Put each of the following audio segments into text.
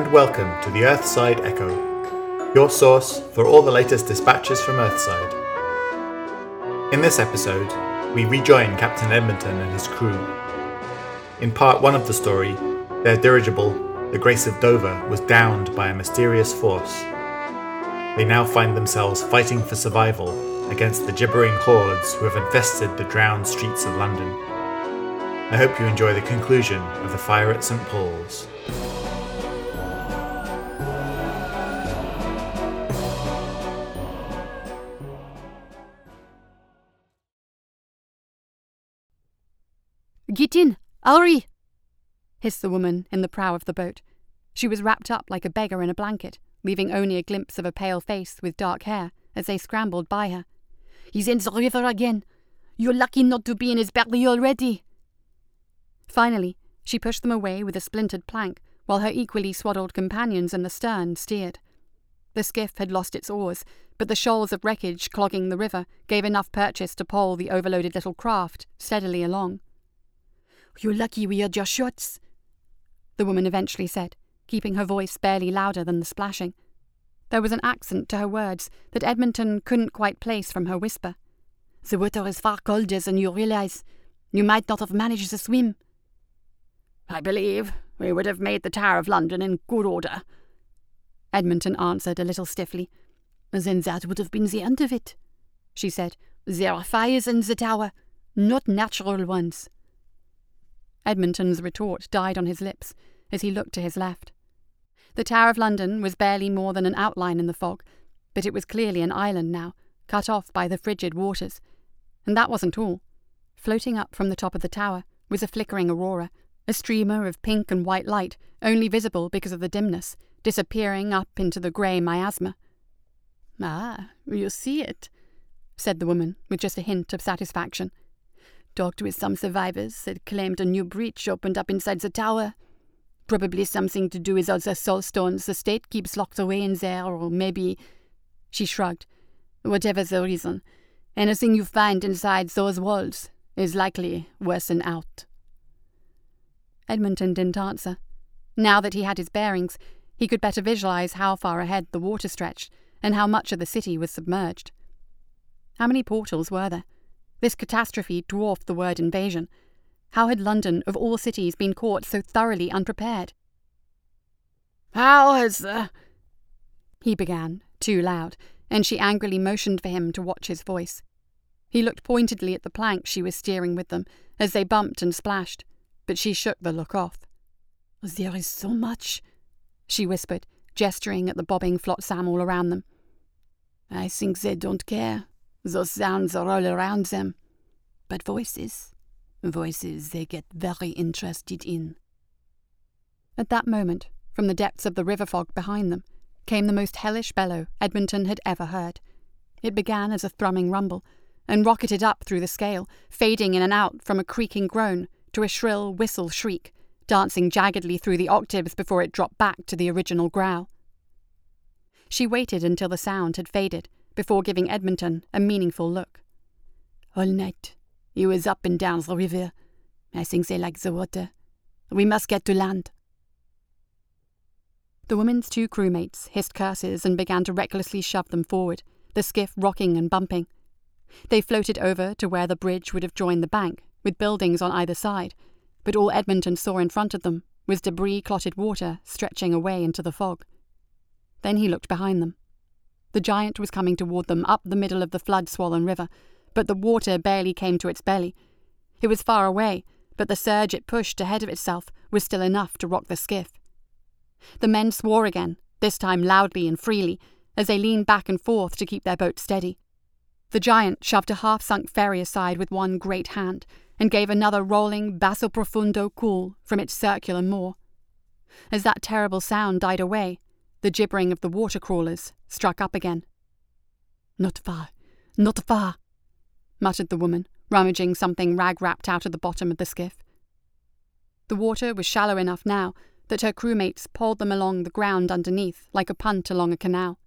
and welcome to the Earthside Echo, your source for all the latest dispatches from Earthside. In this episode, we rejoin Captain Edmonton and his crew. In part one of the story, their dirigible, the Grace of Dover, was downed by a mysterious force. They now find themselves fighting for survival against the gibbering hordes who have infested the drowned streets of London. I hope you enjoy the conclusion of The Fire at St. Paul's. Get in! Hurry! hissed the woman in the prow of the boat. She was wrapped up like a beggar in a blanket, leaving only a glimpse of a pale face with dark hair as they scrambled by her. He's in the river again. You're lucky not to be in his belly already. Finally, she pushed them away with a splintered plank, while her equally swaddled companions in the stern steered. The skiff had lost its oars, but the shoals of wreckage clogging the river gave enough purchase to pole the overloaded little craft steadily along. You're lucky we heard your shots, the woman eventually said, keeping her voice barely louder than the splashing. There was an accent to her words that Edmonton couldn't quite place from her whisper. The water is far colder than you realize. You might not have managed to swim. I believe we would have made the Tower of London in good order. Edmonton answered a little stiffly. Then that would have been the end of it, she said. There are fires in the tower, not natural ones. Edmonton's retort died on his lips as he looked to his left. The Tower of London was barely more than an outline in the fog, but it was clearly an island now, cut off by the frigid waters. And that wasn't all. Floating up from the top of the tower was a flickering aurora, a streamer of pink and white light, only visible because of the dimness, disappearing up into the grey miasma. Ah, you see it, said the woman, with just a hint of satisfaction. Talked with some survivors that claimed a new breach opened up inside the tower. Probably something to do with all the soul stones the state keeps locked away in there, or maybe. She shrugged. Whatever the reason, anything you find inside those walls is likely worse than out. Edmonton didn't answer. Now that he had his bearings, he could better visualize how far ahead the water stretched and how much of the city was submerged. How many portals were there? This catastrophe dwarfed the word invasion. How had London, of all cities, been caught so thoroughly unprepared? How has the. He began, too loud, and she angrily motioned for him to watch his voice. He looked pointedly at the plank she was steering with them as they bumped and splashed, but she shook the look off. There is so much, she whispered, gesturing at the bobbing flotsam all around them. I think they don't care. Those sounds are all around them. But voices, voices they get very interested in. At that moment, from the depths of the river fog behind them, came the most hellish bellow Edmonton had ever heard. It began as a thrumming rumble, and rocketed up through the scale, fading in and out from a creaking groan to a shrill whistle shriek, dancing jaggedly through the octaves before it dropped back to the original growl. She waited until the sound had faded before giving Edmonton a meaningful look. All night, he was up and down the river. I think they like the water. We must get to land. The woman's two crewmates hissed curses and began to recklessly shove them forward, the skiff rocking and bumping. They floated over to where the bridge would have joined the bank, with buildings on either side, but all Edmonton saw in front of them was debris clotted water stretching away into the fog. Then he looked behind them. The giant was coming toward them up the middle of the flood swollen river, but the water barely came to its belly. It was far away, but the surge it pushed ahead of itself was still enough to rock the skiff. The men swore again, this time loudly and freely, as they leaned back and forth to keep their boat steady. The giant shoved a half sunk ferry aside with one great hand and gave another rolling basso profundo call from its circular maw. As that terrible sound died away, the gibbering of the water crawlers struck up again. Not far, not far, muttered the woman, rummaging something rag wrapped out of the bottom of the skiff. The water was shallow enough now that her crewmates poled them along the ground underneath like a punt along a canal.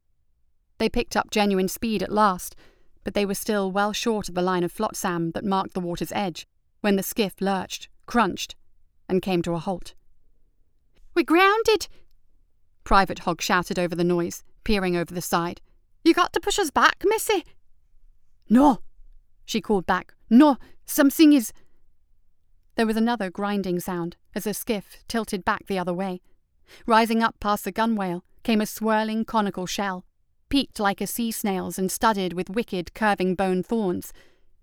They picked up genuine speed at last, but they were still well short of the line of flotsam that marked the water's edge when the skiff lurched, crunched, and came to a halt. We're grounded, Private Hogg shouted over the noise, peering over the side. You got to push us back, missy. No, she called back. No, something is. There was another grinding sound as the skiff tilted back the other way. Rising up past the gunwale came a swirling conical shell, peaked like a sea snail's and studded with wicked curving bone thorns.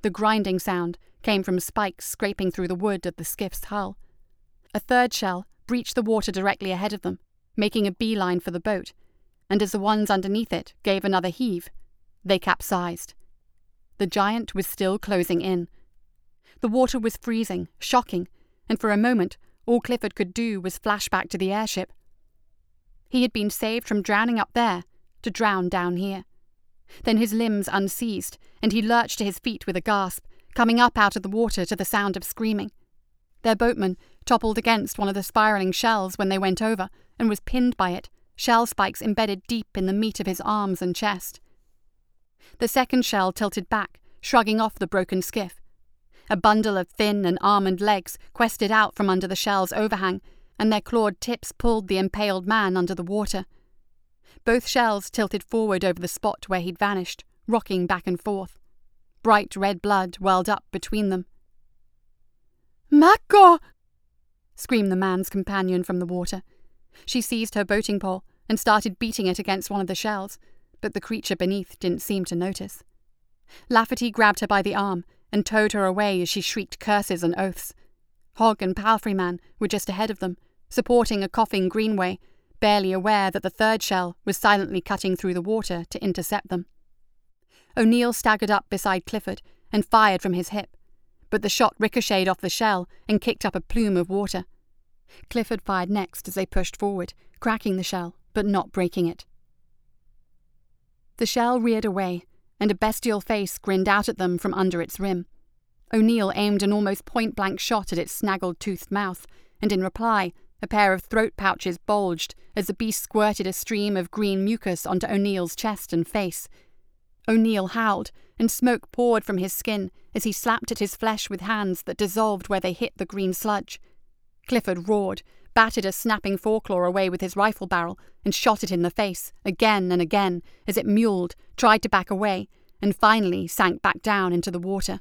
The grinding sound came from spikes scraping through the wood of the skiff's hull. A third shell breached the water directly ahead of them, making a beeline for the boat, and as the ones underneath it gave another heave, they capsized. The giant was still closing in. The water was freezing, shocking, and for a moment all Clifford could do was flash back to the airship. He had been saved from drowning up there to drown down here. Then his limbs unseized, and he lurched to his feet with a gasp, coming up out of the water to the sound of screaming. Their boatman toppled against one of the spiraling shells when they went over, and was pinned by it, shell spikes embedded deep in the meat of his arms and chest. The second shell tilted back, shrugging off the broken skiff. A bundle of thin and almond legs quested out from under the shell's overhang, and their clawed tips pulled the impaled man under the water. Both shells tilted forward over the spot where he'd vanished, rocking back and forth. Bright red blood welled up between them. Marco! screamed the man's companion from the water. She seized her boating pole and started beating it against one of the shells, but the creature beneath didn't seem to notice. Lafferty grabbed her by the arm and towed her away as she shrieked curses and oaths. Hogg and Palfreyman were just ahead of them, supporting a coughing Greenway, barely aware that the third shell was silently cutting through the water to intercept them. O'Neill staggered up beside Clifford and fired from his hip, but the shot ricocheted off the shell and kicked up a plume of water. Clifford fired next as they pushed forward, cracking the shell, but not breaking it. The shell reared away, and a bestial face grinned out at them from under its rim. O'Neill aimed an almost point blank shot at its snaggled toothed mouth, and in reply, a pair of throat pouches bulged as the beast squirted a stream of green mucus onto O'Neill's chest and face. O'Neill howled, and smoke poured from his skin as he slapped at his flesh with hands that dissolved where they hit the green sludge. Clifford roared, batted a snapping foreclaw away with his rifle barrel, and shot it in the face, again and again, as it mewled, tried to back away, and finally sank back down into the water.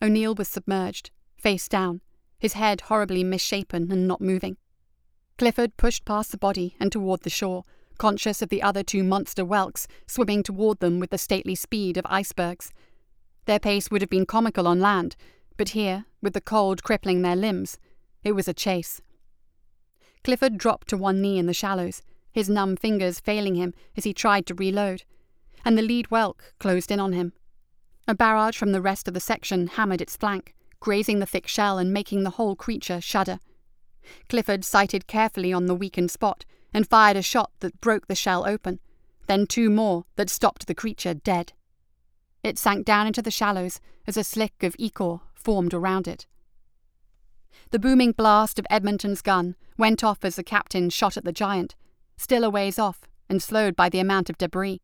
O'Neill was submerged, face down, his head horribly misshapen and not moving. Clifford pushed past the body and toward the shore, conscious of the other two monster whelks swimming toward them with the stately speed of icebergs. Their pace would have been comical on land, but here, with the cold crippling their limbs, it was a chase. Clifford dropped to one knee in the shallows, his numb fingers failing him as he tried to reload, and the lead whelk closed in on him. A barrage from the rest of the section hammered its flank, grazing the thick shell and making the whole creature shudder. Clifford sighted carefully on the weakened spot and fired a shot that broke the shell open, then two more that stopped the creature dead. It sank down into the shallows as a slick of ichor formed around it. The booming blast of Edmonton's gun went off as the captain shot at the giant, still a ways off and slowed by the amount of debris.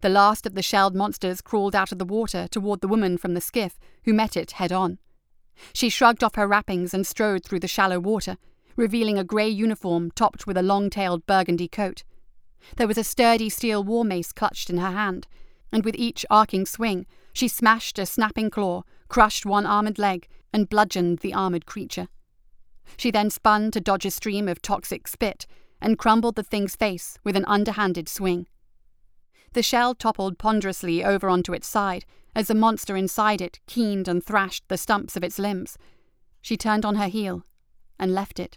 The last of the shelled monsters crawled out of the water toward the woman from the skiff, who met it head on. She shrugged off her wrappings and strode through the shallow water, revealing a grey uniform topped with a long tailed burgundy coat. There was a sturdy steel war mace clutched in her hand, and with each arcing swing, she smashed a snapping claw, crushed one armored leg, and bludgeoned the armored creature. She then spun to dodge a stream of toxic spit and crumbled the thing's face with an underhanded swing. The shell toppled ponderously over onto its side as the monster inside it keened and thrashed the stumps of its limbs. She turned on her heel and left it.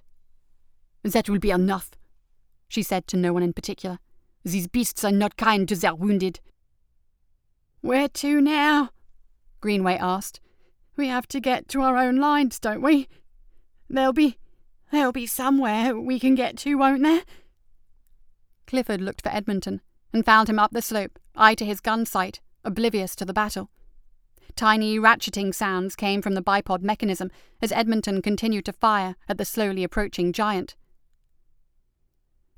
That will be enough, she said to no one in particular. These beasts are not kind to their wounded. Where to now? Greenway asked. We have to get to our own lines, don't we? There'll be there'll be somewhere we can get to, won't there? Clifford looked for Edmonton and found him up the slope, eye to his gun sight, oblivious to the battle. Tiny ratcheting sounds came from the bipod mechanism as Edmonton continued to fire at the slowly approaching giant.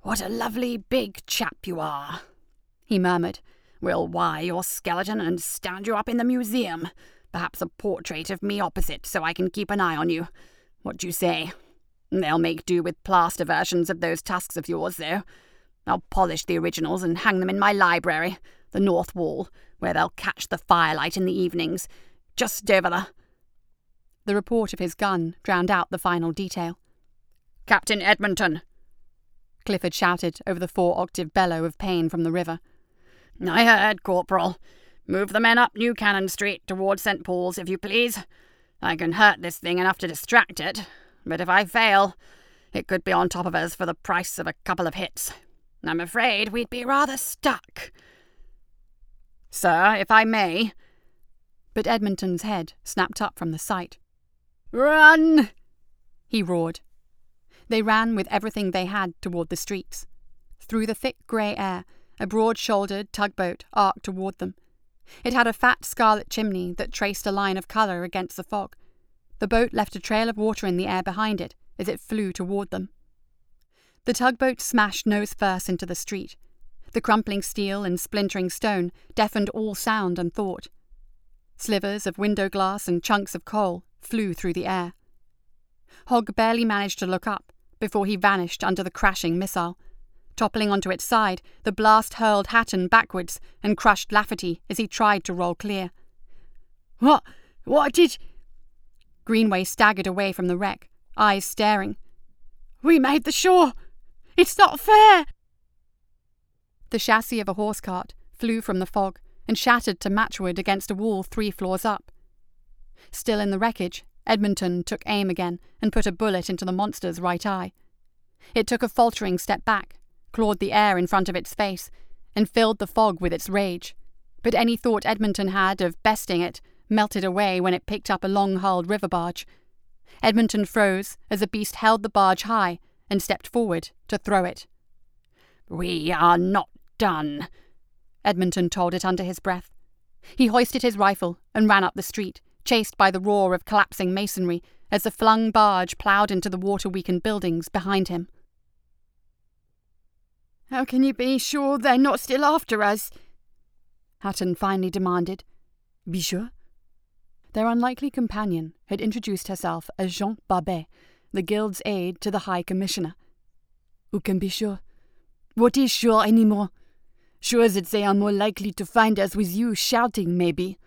What a lovely big chap you are, he murmured. We'll wire your skeleton and stand you up in the museum. Perhaps a portrait of me opposite so I can keep an eye on you. What do you say? They'll make do with plaster versions of those tusks of yours, though. I'll polish the originals and hang them in my library, the north wall, where they'll catch the firelight in the evenings, just over the. The report of his gun drowned out the final detail. Captain Edmonton! Clifford shouted over the four octave bellow of pain from the river. I heard, Corporal. Move the men up New Cannon Street towards St. Paul's, if you please. I can hurt this thing enough to distract it, but if I fail, it could be on top of us for the price of a couple of hits. I'm afraid we'd be rather stuck. Sir, if I may. But Edmonton's head snapped up from the sight. Run! he roared. They ran with everything they had toward the streets. Through the thick grey air, a broad shouldered tugboat arced toward them. It had a fat scarlet chimney that traced a line of colour against the fog. The boat left a trail of water in the air behind it as it flew toward them. The tugboat smashed nose first into the street. The crumpling steel and splintering stone deafened all sound and thought. Slivers of window glass and chunks of coal flew through the air. Hogg barely managed to look up before he vanished under the crashing missile. Toppling onto its side, the blast hurled Hatton backwards and crushed Lafferty as he tried to roll clear. What? What did. Greenway staggered away from the wreck, eyes staring. We made the shore! It's not fair! The chassis of a horse cart flew from the fog and shattered to matchwood against a wall three floors up. Still in the wreckage, Edmonton took aim again and put a bullet into the monster's right eye. It took a faltering step back, clawed the air in front of its face, and filled the fog with its rage. But any thought Edmonton had of besting it melted away when it picked up a long hulled river barge. Edmonton froze as the beast held the barge high and stepped forward to throw it. We are not done, Edmonton told it under his breath. He hoisted his rifle and ran up the street, chased by the roar of collapsing masonry as the flung barge ploughed into the water weakened buildings behind him. How can you be sure they're not still after us? Hatton finally demanded. Be sure? Their unlikely companion had introduced herself as Jean Barbet, the guild's aide to the High Commissioner. Who can be sure? What is sure any more? Sure that they are more likely to find us with you shouting, maybe.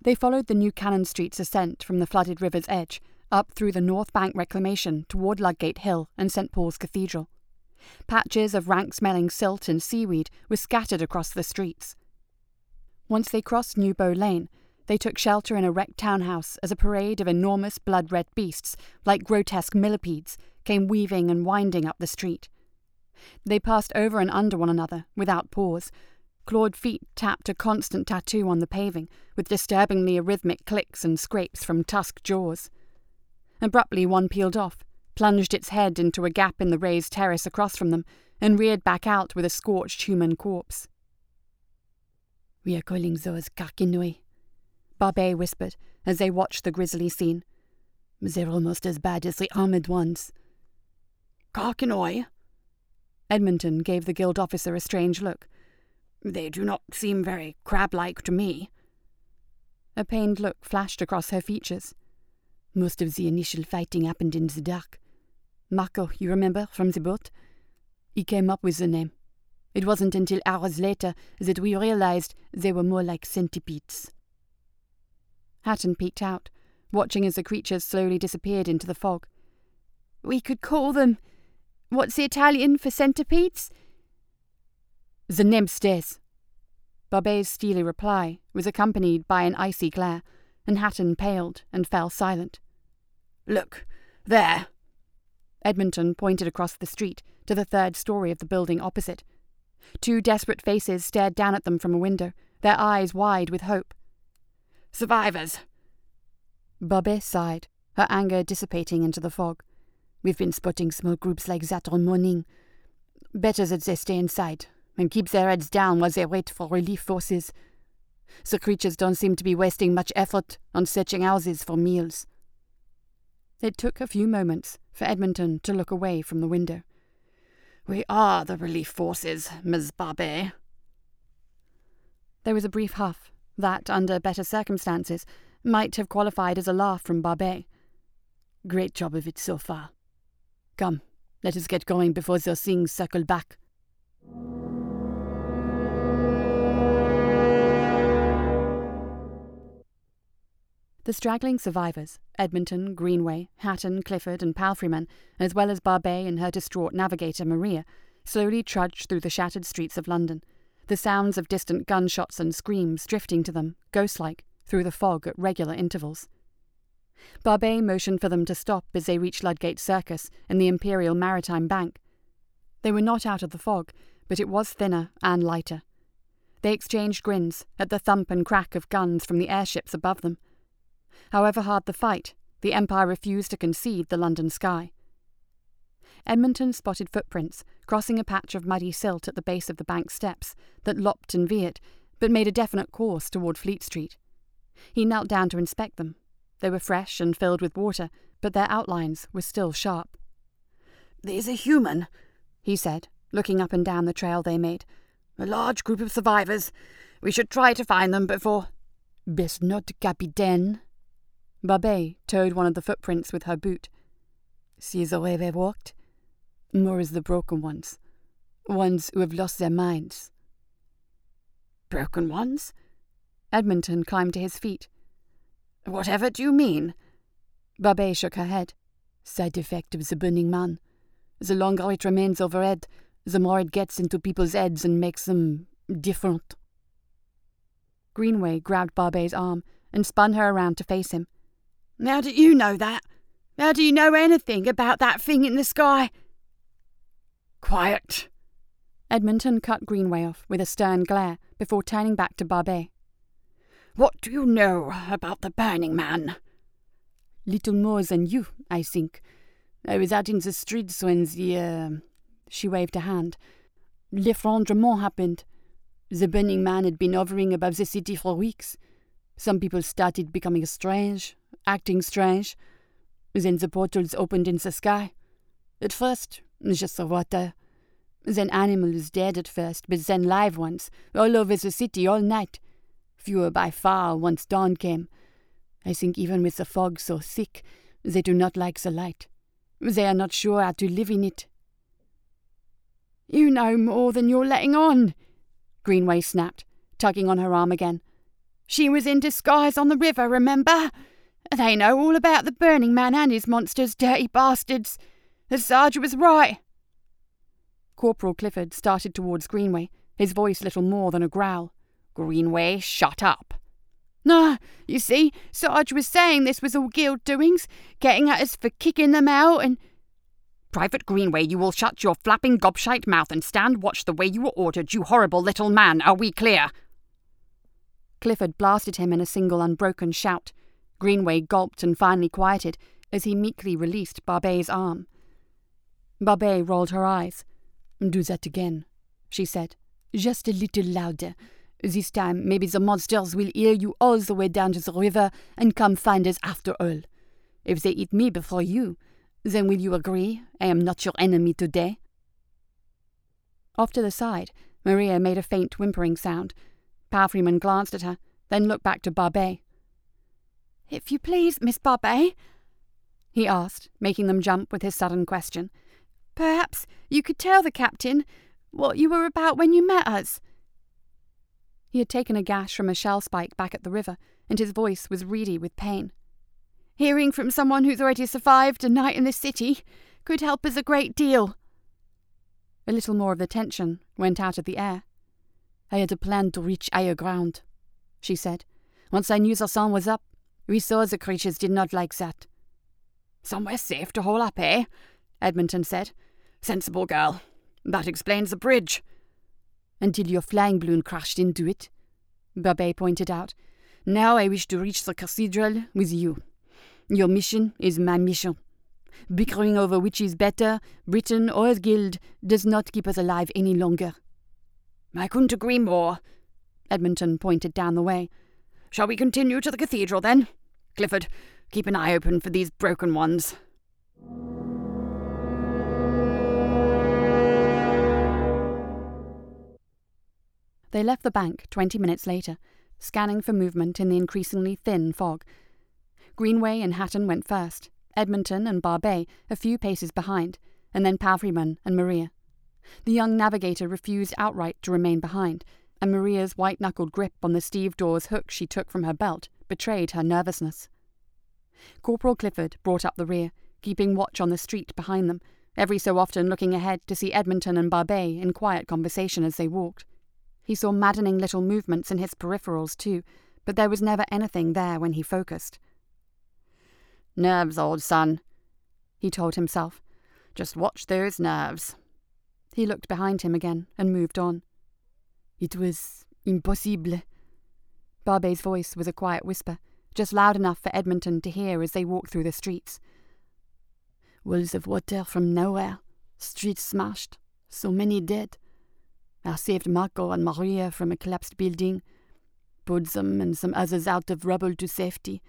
They followed the New Cannon Street's ascent from the flooded river's edge, up through the North Bank reclamation toward Ludgate Hill and St. Paul's Cathedral. Patches of rank smelling silt and seaweed were scattered across the streets. Once they crossed New Bow Lane, they took shelter in a wrecked townhouse as a parade of enormous blood red beasts, like grotesque millipedes, came weaving and winding up the street. They passed over and under one another, without pause. Clawed feet tapped a constant tattoo on the paving, with disturbingly rhythmic clicks and scrapes from tusked jaws. Abruptly, one peeled off, plunged its head into a gap in the raised terrace across from them, and reared back out with a scorched human corpse. We are calling those Carquinois, Barbet whispered as they watched the grisly scene. They're almost as bad as the armored ones. Carquinois? Edmonton gave the guild officer a strange look. They do not seem very crab like to me. A pained look flashed across her features. Most of the initial fighting happened in the dark. Marco, you remember, from the boat? He came up with the name. It wasn't until hours later that we realized they were more like centipedes. Hatton peeked out, watching as the creatures slowly disappeared into the fog. We could call them. What's the Italian for centipedes? The name stays. Barbet's steely reply was accompanied by an icy glare, and Hatton paled and fell silent. Look, there. Edmonton pointed across the street to the third story of the building opposite. Two desperate faces stared down at them from a window, their eyes wide with hope. Survivors. Barbet sighed, her anger dissipating into the fog. We've been spotting small groups like that all morning. Better that they stay inside and keep their heads down while they wait for relief forces. The creatures don't seem to be wasting much effort on searching houses for meals. It took a few moments for Edmonton to look away from the window. We are the relief forces, Miss Barbet. There was a brief huff, that, under better circumstances, might have qualified as a laugh from Barbet. Great job of it so far. Come, let us get going before those things circle back. The straggling survivors, Edmonton, Greenway, Hatton, Clifford, and Palfreyman, as well as Barbet and her distraught navigator Maria, slowly trudged through the shattered streets of London, the sounds of distant gunshots and screams drifting to them, ghost like, through the fog at regular intervals. Barbet motioned for them to stop as they reached Ludgate Circus and the Imperial Maritime Bank. They were not out of the fog, but it was thinner and lighter. They exchanged grins at the thump and crack of guns from the airships above them. However hard the fight, the Empire refused to concede the London sky. Edmonton spotted footprints crossing a patch of muddy silt at the base of the bank steps that lopped and veered, but made a definite course toward Fleet Street. He knelt down to inspect them. They were fresh and filled with water, but their outlines were still sharp. There's a human, he said, looking up and down the trail they made. A large group of survivors. We should try to find them before. Best not, Capitaine, Barbet toed one of the footprints with her boot. See the way they walked? More is the broken ones. Ones who have lost their minds. Broken ones? Edmonton climbed to his feet. Whatever do you mean? Barbet shook her head. Side effect of the burning man. The longer it remains overhead, the more it gets into people's heads and makes them different. Greenway grabbed Barbet's arm and spun her around to face him. How do you know that? How do you know anything about that thing in the sky? Quiet. Edmonton cut Greenway off with a stern glare before turning back to Barbet. What do you know about the Burning Man? Little more than you, I think. I was out in the streets when the. Uh, she waved a hand. L'effondrement happened. The Burning Man had been hovering above the city for weeks. Some people started becoming strange, acting strange. Then the portals opened in the sky. At first, just the water. Then animals dead at first, but then live ones, all over the city all night. Fewer by far once dawn came. I think even with the fog so thick, they do not like the light. They are not sure how to live in it. You know more than you're letting on, Greenway snapped, tugging on her arm again. She was in disguise on the river, remember? They know all about the Burning Man and his monsters, dirty bastards. The sergeant was right. Corporal Clifford started towards Greenway, his voice little more than a growl. Greenway, shut up. No, you see, Sarge was saying this was all guild doings, getting at us for kicking them out and. Private Greenway, you will shut your flapping gobshite mouth and stand watch the way you were ordered, you horrible little man. Are we clear? Clifford blasted him in a single unbroken shout. Greenway gulped and finally quieted as he meekly released Barbet's arm. Barbet rolled her eyes. Do that again, she said. Just a little louder. This time, maybe the monsters will hear you all the way down to the river and come find us after all. If they eat me before you, then will you agree I am not your enemy today? Off to the side, Maria made a faint whimpering sound. Palfreyman glanced at her, then looked back to Barbet. If you please, Miss Barbet, he asked, making them jump with his sudden question. Perhaps you could tell the captain what you were about when you met us. He had taken a gash from a shell spike back at the river, and his voice was reedy with pain. Hearing from someone who's already survived a night in this city could help us a great deal. A little more of the tension went out of the air. I had a plan to reach higher ground, she said. Once I knew the sun was up, we saw the creatures did not like that. Somewhere safe to hole up, eh? Edmonton said. Sensible girl. That explains the bridge. Until your flying balloon crashed into it, Barbet pointed out. Now I wish to reach the cathedral with you. Your mission is my mission. Bickering over which is better, Britain or Guild, does not keep us alive any longer. I couldn't agree more. Edmonton pointed down the way. Shall we continue to the cathedral then? Clifford, keep an eye open for these broken ones. They left the bank twenty minutes later, scanning for movement in the increasingly thin fog. Greenway and Hatton went first, Edmonton and Barbet a few paces behind, and then Palfreyman and Maria. The young navigator refused outright to remain behind, and Maria's white knuckled grip on the stevedore's hook she took from her belt betrayed her nervousness. Corporal Clifford brought up the rear, keeping watch on the street behind them, every so often looking ahead to see Edmonton and Barbet in quiet conversation as they walked. He saw maddening little movements in his peripherals, too, but there was never anything there when he focused. Nerves, old son, he told himself. Just watch those nerves. He looked behind him again and moved on. It was impossible. Barbet's voice was a quiet whisper, just loud enough for Edmonton to hear as they walked through the streets. Walls of water from nowhere, streets smashed, so many dead. I saved Marco and Maria from a collapsed building, pulled them and some others out of rubble to safety.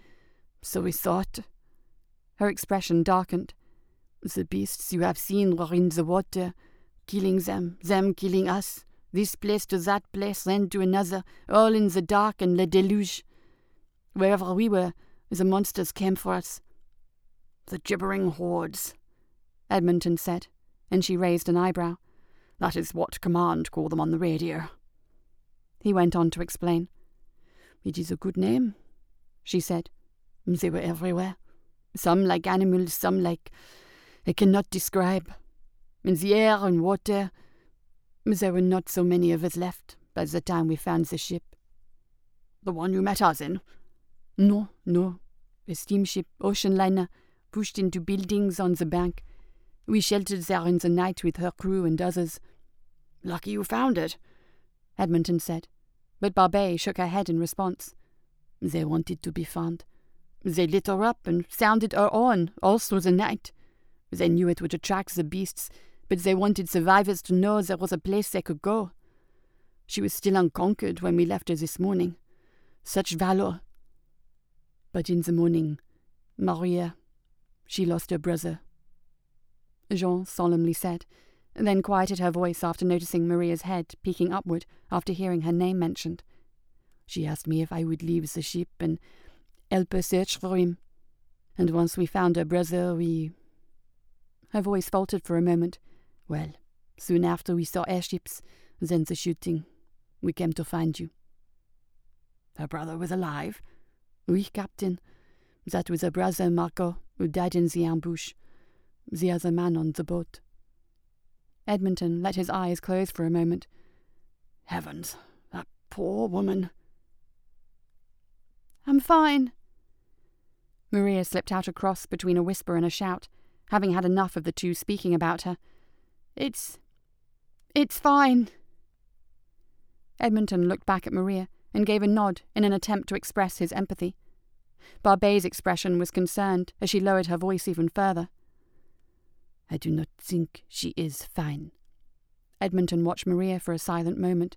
So we thought. Her expression darkened. The beasts you have seen were in the water, killing them, them killing us, this place to that place, then to another, all in the dark and the deluge. Wherever we were, the monsters came for us. The gibbering hordes, Edmonton said, and she raised an eyebrow. That is what command call them on the radio. He went on to explain. It is a good name, she said. They were everywhere. Some like animals, some like I cannot describe. In the air and water, there were not so many of us left by the time we found the ship. The one you met us in? No, no. A steamship, ocean liner, pushed into buildings on the bank. We sheltered there in the night with her crew and others. Lucky you found it, Edmonton said, but Barbet shook her head in response. They wanted to be found. They lit her up and sounded her on all through the night. They knew it would attract the beasts, but they wanted survivors to know there was a place they could go. She was still unconquered when we left her this morning. Such valor. But in the morning, Maria, she lost her brother. Jean solemnly said, then quieted her voice after noticing Maria's head peeking upward after hearing her name mentioned. She asked me if I would leave the ship and help her search for him. And once we found her brother, we. Her voice faltered for a moment. Well, soon after we saw airships, then the shooting. We came to find you. Her brother was alive? Oui, Captain. That was her brother, Marco, who died in the ambush. The other man on the boat. Edmonton let his eyes close for a moment. Heavens, that poor woman. I'm fine. Maria slipped out a cross between a whisper and a shout, having had enough of the two speaking about her. It's. it's fine. Edmonton looked back at Maria and gave a nod in an attempt to express his empathy. Barbet's expression was concerned as she lowered her voice even further. I do not think she is fine. Edmonton watched Maria for a silent moment.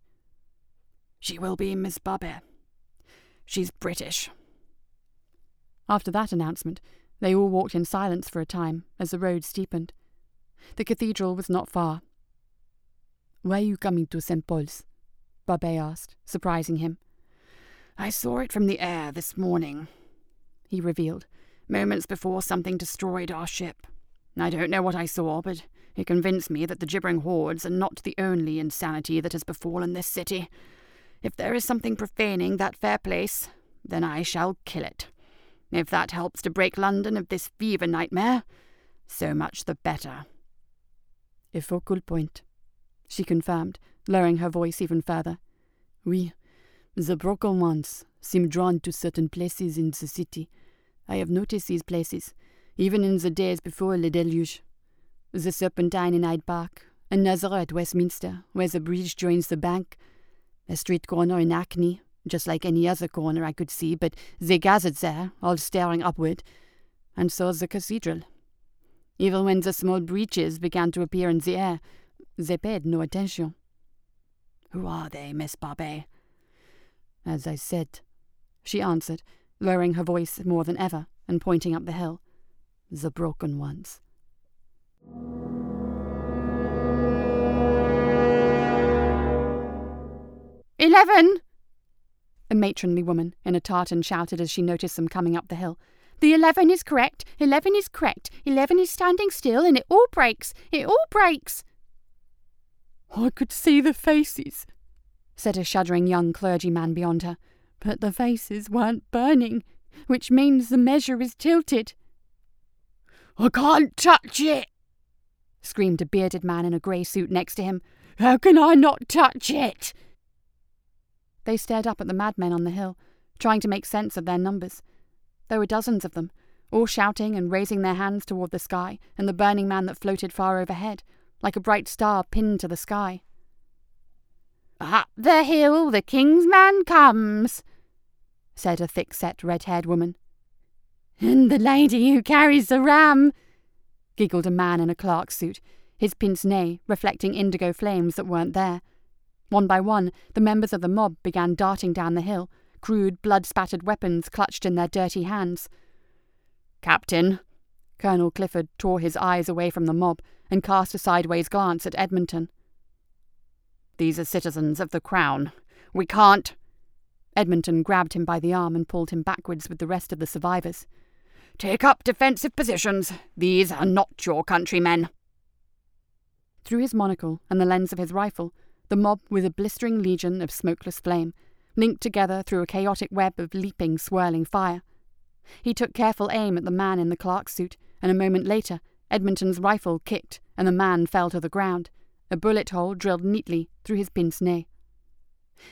She will be Miss Barbet. She's British. After that announcement, they all walked in silence for a time as the road steepened. The cathedral was not far. Why are you coming to St. Paul's? Barbet asked, surprising him. I saw it from the air this morning, he revealed, moments before something destroyed our ship. I don't know what I saw, but it convinced me that the gibbering hordes are not the only insanity that has befallen this city. If there is something profaning that fair place, then I shall kill it. If that helps to break London of this fever nightmare, so much the better. A focal point, she confirmed, lowering her voice even further. Oui, the broken ones seem drawn to certain places in the city. I have noticed these places, even in the days before the Deluge. The Serpentine in Hyde Park, another at Westminster, where the bridge joins the bank, a street corner in Hackney, just like any other corner I could see, but they gathered there, all staring upward, and so the cathedral. Even when the small breaches began to appear in the air, they paid no attention. Who are they, Miss Barbet? As I said, she answered, lowering her voice more than ever and pointing up the hill. The broken ones. Eleven! A matronly woman in a tartan shouted as she noticed them coming up the hill, The eleven is correct. Eleven is correct. Eleven is standing still, and it all breaks. It all breaks. I could see the faces, said a shuddering young clergyman beyond her, but the faces weren't burning, which means the measure is tilted. I can't touch it, screamed a bearded man in a grey suit next to him. How can I not touch it? They stared up at the madmen on the hill, trying to make sense of their numbers. There were dozens of them, all shouting and raising their hands toward the sky and the burning man that floated far overhead, like a bright star pinned to the sky. Up the hill the king's man comes, said a thick set red haired woman. And the lady who carries the ram, giggled a man in a clerk's suit, his pince nez reflecting indigo flames that weren't there. One by one, the members of the mob began darting down the hill, crude, blood spattered weapons clutched in their dirty hands. Captain, Colonel Clifford tore his eyes away from the mob and cast a sideways glance at Edmonton. These are citizens of the Crown. We can't. Edmonton grabbed him by the arm and pulled him backwards with the rest of the survivors. Take up defensive positions. These are not your countrymen. Through his monocle and the lens of his rifle, the mob was a blistering legion of smokeless flame, linked together through a chaotic web of leaping, swirling fire. He took careful aim at the man in the clerk's suit, and a moment later, Edmonton's rifle kicked and the man fell to the ground, a bullet hole drilled neatly through his pince nez.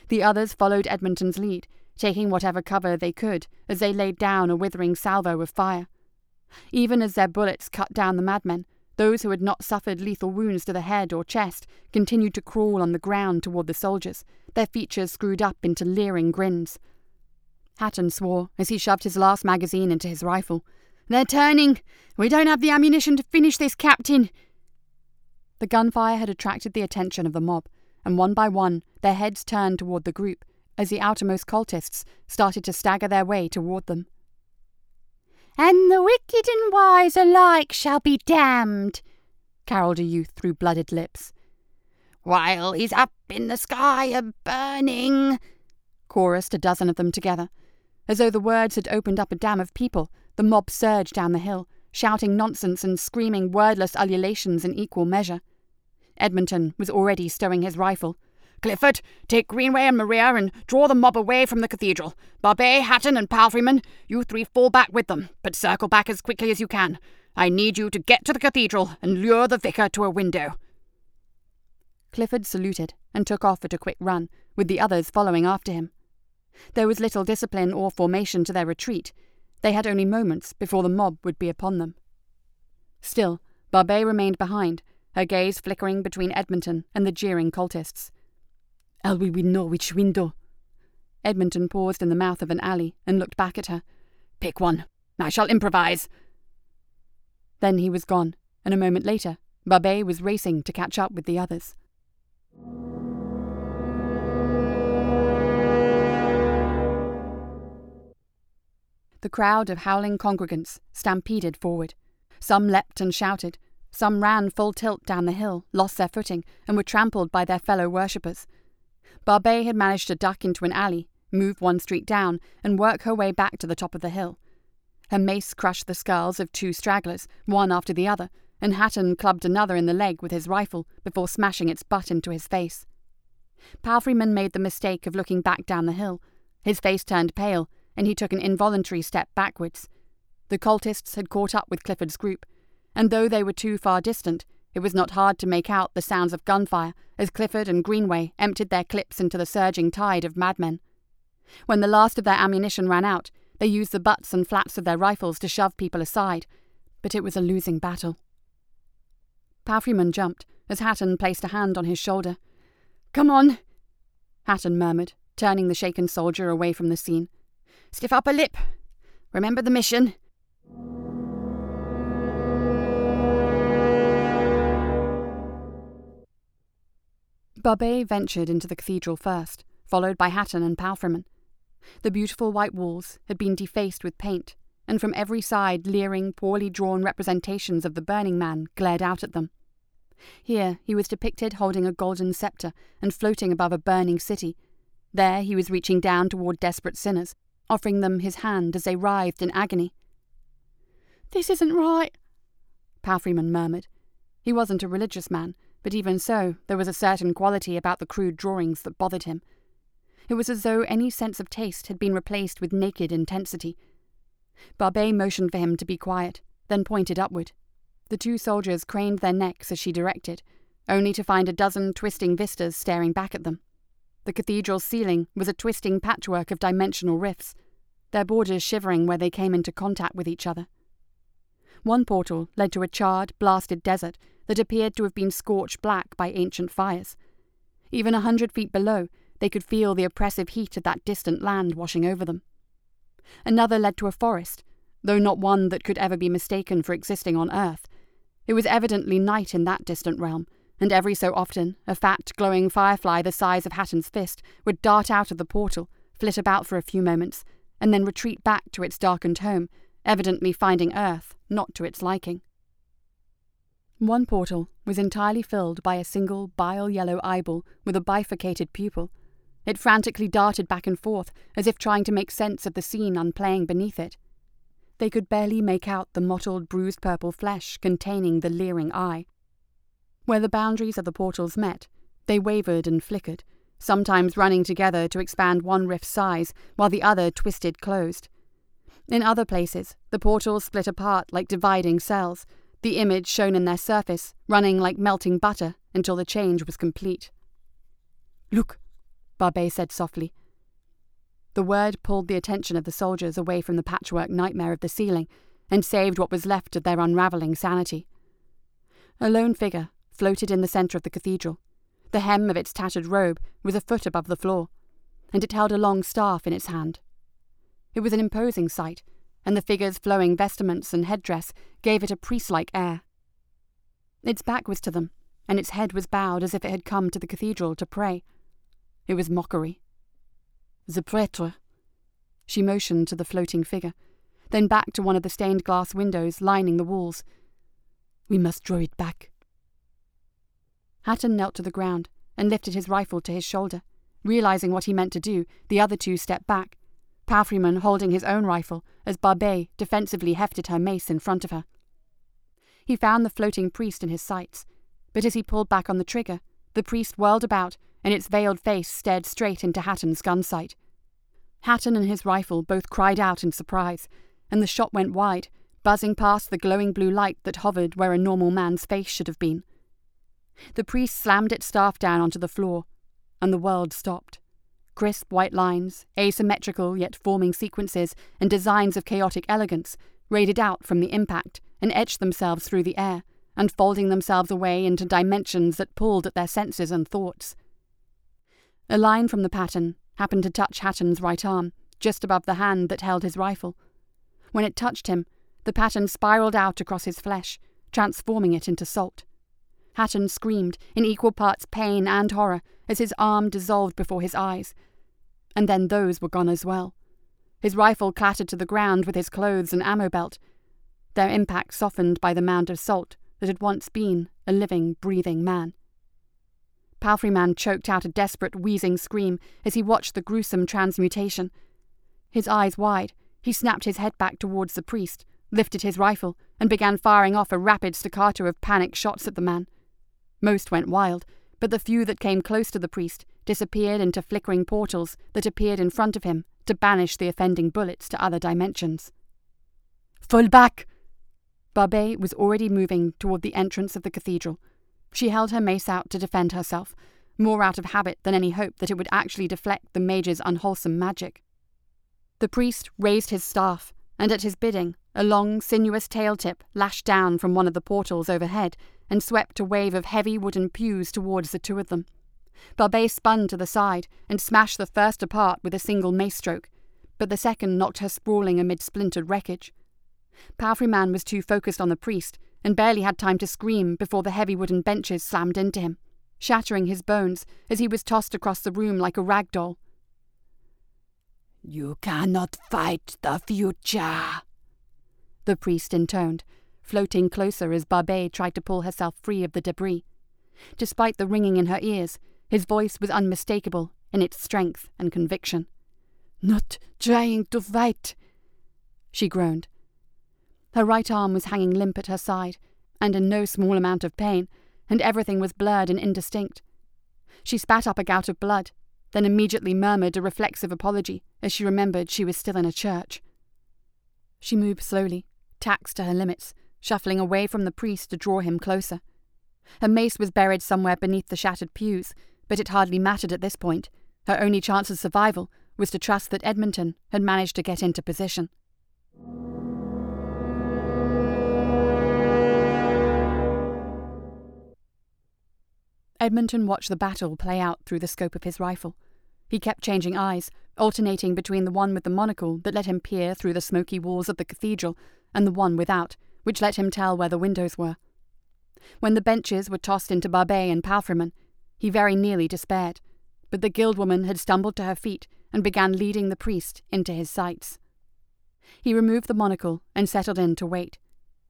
The others followed Edmonton's lead, taking whatever cover they could as they laid down a withering salvo of fire. Even as their bullets cut down the madmen, those who had not suffered lethal wounds to the head or chest continued to crawl on the ground toward the soldiers, their features screwed up into leering grins. Hatton swore as he shoved his last magazine into his rifle. They're turning! We don't have the ammunition to finish this, Captain! The gunfire had attracted the attention of the mob, and one by one their heads turned toward the group as the outermost cultists started to stagger their way toward them. And the wicked and wise alike shall be damned, carolled a youth through blooded lips. While he's up in the sky a burning, chorused a dozen of them together. As though the words had opened up a dam of people, the mob surged down the hill, shouting nonsense and screaming wordless ululations in equal measure. Edmonton was already stowing his rifle, Clifford, take Greenway and Maria and draw the mob away from the cathedral. Barbet, Hatton, and Palfreyman, you three fall back with them, but circle back as quickly as you can. I need you to get to the cathedral and lure the vicar to a window. Clifford saluted and took off at a quick run, with the others following after him. There was little discipline or formation to their retreat. They had only moments before the mob would be upon them. Still, Barbet remained behind, her gaze flickering between Edmonton and the jeering cultists. Will we know which window? Edmonton paused in the mouth of an alley and looked back at her. Pick one. I shall improvise. Then he was gone, and a moment later, Barbet was racing to catch up with the others. The crowd of howling congregants stampeded forward. Some leapt and shouted. Some ran full tilt down the hill, lost their footing, and were trampled by their fellow worshippers. Barbet had managed to duck into an alley, move one street down, and work her way back to the top of the hill. Her mace crushed the skulls of two stragglers, one after the other, and Hatton clubbed another in the leg with his rifle before smashing its butt into his face. Palfreyman made the mistake of looking back down the hill. His face turned pale, and he took an involuntary step backwards. The cultists had caught up with Clifford's group, and though they were too far distant, it was not hard to make out the sounds of gunfire as Clifford and Greenway emptied their clips into the surging tide of madmen. When the last of their ammunition ran out, they used the butts and flaps of their rifles to shove people aside, but it was a losing battle. Palfreyman jumped as Hatton placed a hand on his shoulder. Come on, Hatton murmured, turning the shaken soldier away from the scene. Stiff upper lip. Remember the mission. Barbet ventured into the cathedral first, followed by Hatton and Palfreyman. The beautiful white walls had been defaced with paint, and from every side leering, poorly drawn representations of the Burning Man glared out at them. Here he was depicted holding a golden sceptre and floating above a burning city. There he was reaching down toward desperate sinners, offering them his hand as they writhed in agony. This isn't right, Palfreyman murmured. He wasn't a religious man, but even so, there was a certain quality about the crude drawings that bothered him. It was as though any sense of taste had been replaced with naked intensity. Barbet motioned for him to be quiet, then pointed upward. The two soldiers craned their necks as she directed, only to find a dozen twisting vistas staring back at them. The cathedral's ceiling was a twisting patchwork of dimensional rifts, their borders shivering where they came into contact with each other. One portal led to a charred, blasted desert that appeared to have been scorched black by ancient fires. Even a hundred feet below, they could feel the oppressive heat of that distant land washing over them. Another led to a forest, though not one that could ever be mistaken for existing on Earth. It was evidently night in that distant realm, and every so often a fat, glowing firefly the size of Hatton's fist would dart out of the portal, flit about for a few moments, and then retreat back to its darkened home, evidently finding Earth not to its liking. One portal was entirely filled by a single bile yellow eyeball with a bifurcated pupil. It frantically darted back and forth, as if trying to make sense of the scene unplaying beneath it. They could barely make out the mottled, bruised purple flesh containing the leering eye. Where the boundaries of the portals met, they wavered and flickered, sometimes running together to expand one rift's size while the other twisted closed. In other places, the portals split apart like dividing cells, the image shown in their surface running like melting butter until the change was complete. Look, Barbet said softly. The word pulled the attention of the soldiers away from the patchwork nightmare of the ceiling and saved what was left of their unravelling sanity. A lone figure floated in the centre of the cathedral. The hem of its tattered robe was a foot above the floor, and it held a long staff in its hand. It was an imposing sight, and the figure's flowing vestments and headdress gave it a priest like air. Its back was to them, and its head was bowed as if it had come to the cathedral to pray. It was mockery. The prêtre. She motioned to the floating figure, then back to one of the stained glass windows lining the walls. We must draw it back. Hatton knelt to the ground and lifted his rifle to his shoulder. Realizing what he meant to do, the other two stepped back, Palfreyman holding his own rifle as Barbet defensively hefted her mace in front of her. He found the floating priest in his sights, but as he pulled back on the trigger, the priest whirled about and its veiled face stared straight into Hatton's gun sight. Hatton and his rifle both cried out in surprise, and the shot went wide, buzzing past the glowing blue light that hovered where a normal man's face should have been. The priest slammed its staff down onto the floor, and the world stopped. Crisp white lines, asymmetrical yet forming sequences, and designs of chaotic elegance raided out from the impact and etched themselves through the air, unfolding themselves away into dimensions that pulled at their senses and thoughts. A line from the pattern happened to touch Hatton's right arm, just above the hand that held his rifle. When it touched him, the pattern spiraled out across his flesh, transforming it into salt. Hatton screamed in equal parts pain and horror as his arm dissolved before his eyes, and then those were gone as well. His rifle clattered to the ground with his clothes and ammo belt, their impact softened by the mound of salt that had once been a living, breathing man. Palfreyman choked out a desperate, wheezing scream as he watched the gruesome transmutation. His eyes wide, he snapped his head back towards the priest, lifted his rifle, and began firing off a rapid staccato of panic shots at the man. Most went wild, but the few that came close to the priest disappeared into flickering portals that appeared in front of him to banish the offending bullets to other dimensions. Fall back! Barbet was already moving toward the entrance of the cathedral. She held her mace out to defend herself, more out of habit than any hope that it would actually deflect the mage's unwholesome magic. The priest raised his staff, and at his bidding, a long, sinuous tail tip lashed down from one of the portals overhead and swept a wave of heavy wooden pews towards the two of them. Barbet spun to the side and smashed the first apart with a single mace stroke, but the second knocked her sprawling amid splintered wreckage. Palfreyman was too focused on the priest and barely had time to scream before the heavy wooden benches slammed into him, shattering his bones as he was tossed across the room like a rag doll. You cannot fight the future, the priest intoned, floating closer as Barbet tried to pull herself free of the debris. Despite the ringing in her ears, his voice was unmistakable in its strength and conviction. Not trying to fight, she groaned. Her right arm was hanging limp at her side, and in no small amount of pain, and everything was blurred and indistinct. She spat up a gout of blood, then immediately murmured a reflexive apology as she remembered she was still in a church. She moved slowly, taxed to her limits, shuffling away from the priest to draw him closer. Her mace was buried somewhere beneath the shattered pews, but it hardly mattered at this point. Her only chance of survival was to trust that Edmonton had managed to get into position. Edmonton watched the battle play out through the scope of his rifle. He kept changing eyes, alternating between the one with the monocle that let him peer through the smoky walls of the cathedral and the one without, which let him tell where the windows were. When the benches were tossed into Barbet and Palfreyman, he very nearly despaired, but the guildwoman had stumbled to her feet and began leading the priest into his sights. He removed the monocle and settled in to wait.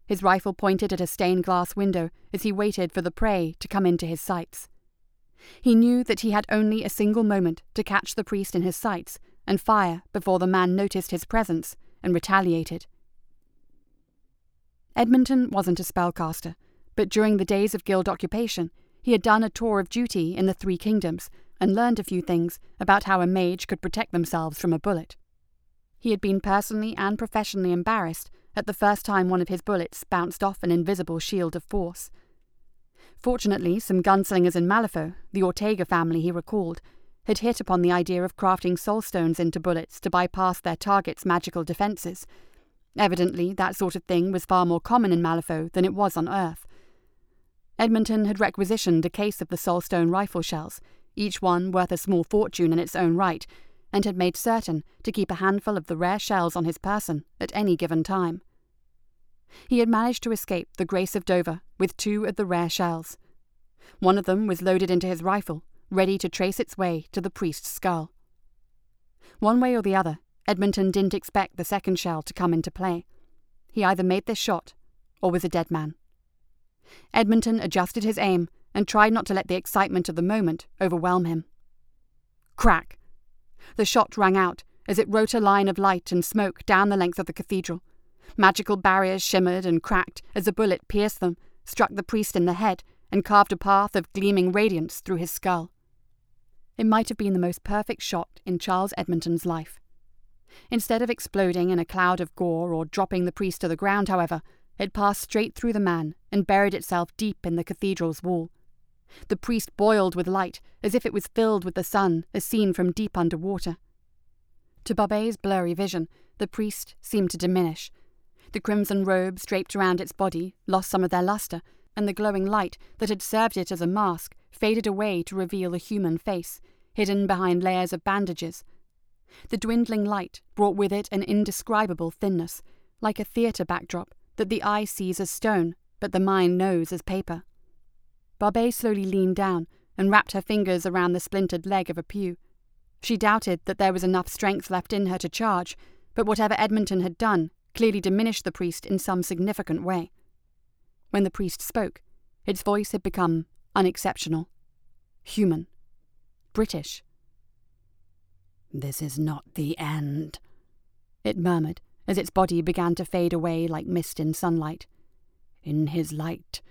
His rifle pointed at a stained glass window as he waited for the prey to come into his sights. He knew that he had only a single moment to catch the priest in his sights and fire before the man noticed his presence and retaliated. Edmonton wasn't a spellcaster, but during the days of guild occupation, he had done a tour of duty in the Three Kingdoms and learned a few things about how a mage could protect themselves from a bullet. He had been personally and professionally embarrassed at the first time one of his bullets bounced off an invisible shield of force. Fortunately, some gunslingers in Malifaux, the Ortega family he recalled, had hit upon the idea of crafting soulstones into bullets to bypass their target's magical defences. Evidently, that sort of thing was far more common in Malifaux than it was on Earth. Edmonton had requisitioned a case of the soulstone rifle shells, each one worth a small fortune in its own right, and had made certain to keep a handful of the rare shells on his person at any given time. He had managed to escape the Grace of Dover with two of the rare shells. One of them was loaded into his rifle, ready to trace its way to the priest's skull. One way or the other, Edmonton didn't expect the second shell to come into play. He either made this shot or was a dead man. Edmonton adjusted his aim and tried not to let the excitement of the moment overwhelm him. Crack! The shot rang out as it wrote a line of light and smoke down the length of the cathedral. Magical barriers shimmered and cracked as a bullet pierced them, struck the priest in the head, and carved a path of gleaming radiance through his skull. It might have been the most perfect shot in Charles Edmonton's life. Instead of exploding in a cloud of gore or dropping the priest to the ground, however, it passed straight through the man and buried itself deep in the cathedral's wall. The priest boiled with light, as if it was filled with the sun, as seen from deep under water. To Barbet's blurry vision, the priest seemed to diminish. The crimson robes draped around its body lost some of their lustre, and the glowing light that had served it as a mask faded away to reveal a human face, hidden behind layers of bandages. The dwindling light brought with it an indescribable thinness, like a theatre backdrop that the eye sees as stone, but the mind knows as paper. Barbet slowly leaned down and wrapped her fingers around the splintered leg of a pew. She doubted that there was enough strength left in her to charge, but whatever Edmonton had done clearly diminished the priest in some significant way. When the priest spoke, its voice had become unexceptional, human, British. This is not the end, it murmured as its body began to fade away like mist in sunlight. In his light,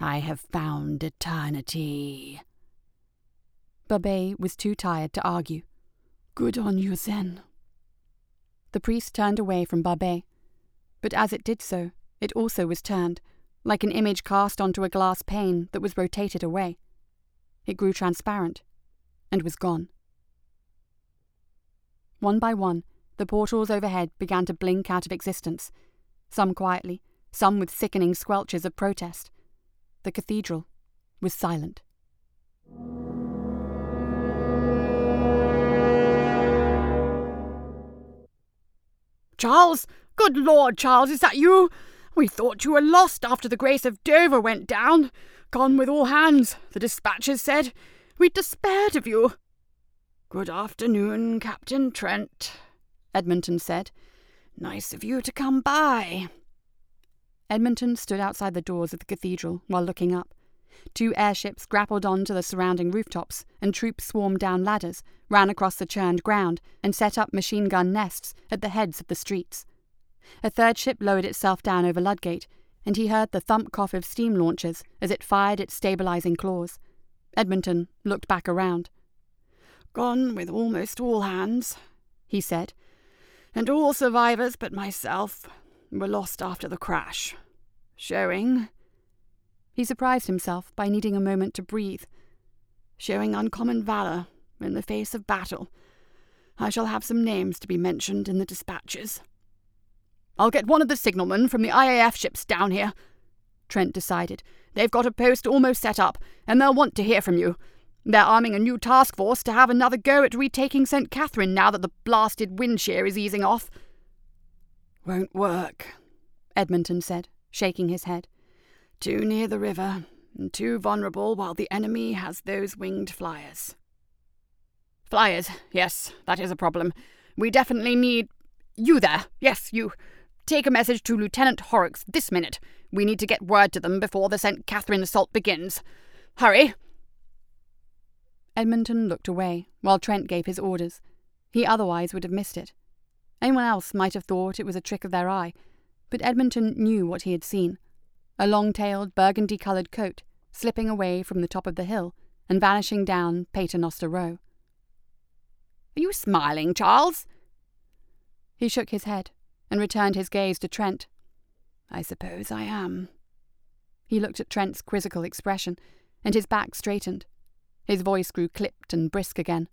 I have found eternity. Barbet was too tired to argue. Good on you, then. The priest turned away from Barbet, but as it did so, it also was turned, like an image cast onto a glass pane that was rotated away. It grew transparent and was gone. One by one, the portals overhead began to blink out of existence, some quietly, some with sickening squelches of protest. The cathedral was silent. Charles! Good Lord, Charles, is that you? We thought you were lost after the Grace of Dover went down. Gone with all hands, the dispatches said. We despaired of you. Good afternoon, Captain Trent, Edmonton said. Nice of you to come by. Edmonton stood outside the doors of the cathedral while looking up. Two airships grappled on to the surrounding rooftops, and troops swarmed down ladders, ran across the churned ground, and set up machine gun nests at the heads of the streets. A third ship lowered itself down over Ludgate, and he heard the thump cough of steam launchers as it fired its stabilizing claws. Edmonton looked back around. Gone with almost all hands, he said, and all survivors but myself were lost after the crash. Showing. He surprised himself by needing a moment to breathe. Showing uncommon valour in the face of battle. I shall have some names to be mentioned in the dispatches. I'll get one of the signalmen from the IAF ships down here, Trent decided. They've got a post almost set up, and they'll want to hear from you. They're arming a new task force to have another go at retaking St. Catherine now that the blasted wind shear is easing off. Won't work, Edmonton said, shaking his head. Too near the river, and too vulnerable while the enemy has those winged flyers. Flyers, yes, that is a problem. We definitely need. You there, yes, you. Take a message to Lieutenant Horrocks this minute. We need to get word to them before the St. Catherine assault begins. Hurry! Edmonton looked away while Trent gave his orders. He otherwise would have missed it. Anyone else might have thought it was a trick of their eye, but Edmonton knew what he had seen a long tailed, burgundy coloured coat slipping away from the top of the hill and vanishing down Paternoster Row. Are you smiling, Charles? He shook his head and returned his gaze to Trent. I suppose I am. He looked at Trent's quizzical expression, and his back straightened. His voice grew clipped and brisk again.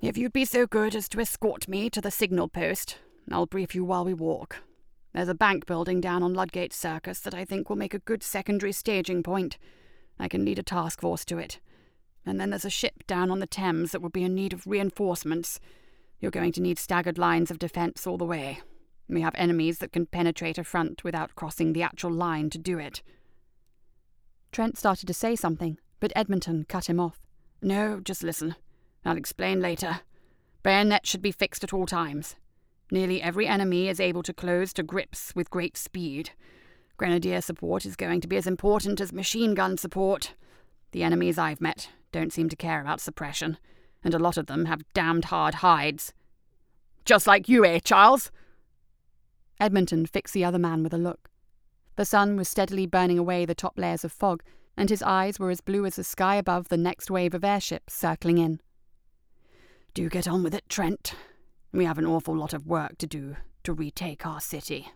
If you'd be so good as to escort me to the signal post, I'll brief you while we walk. There's a bank building down on Ludgate Circus that I think will make a good secondary staging point. I can lead a task force to it. And then there's a ship down on the Thames that will be in need of reinforcements. You're going to need staggered lines of defence all the way. We have enemies that can penetrate a front without crossing the actual line to do it. Trent started to say something, but Edmonton cut him off. No, just listen. I'll explain later. Bayonet should be fixed at all times. Nearly every enemy is able to close to grips with great speed. Grenadier support is going to be as important as machine gun support. The enemies I've met don't seem to care about suppression, and a lot of them have damned hard hides. Just like you, eh, Charles? Edmonton fixed the other man with a look. The sun was steadily burning away the top layers of fog, and his eyes were as blue as the sky above the next wave of airships circling in. Do get on with it, Trent. We have an awful lot of work to do to retake our city.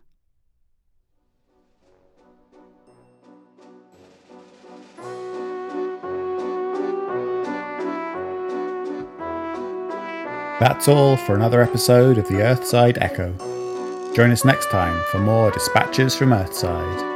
That's all for another episode of the Earthside Echo. Join us next time for more dispatches from Earthside.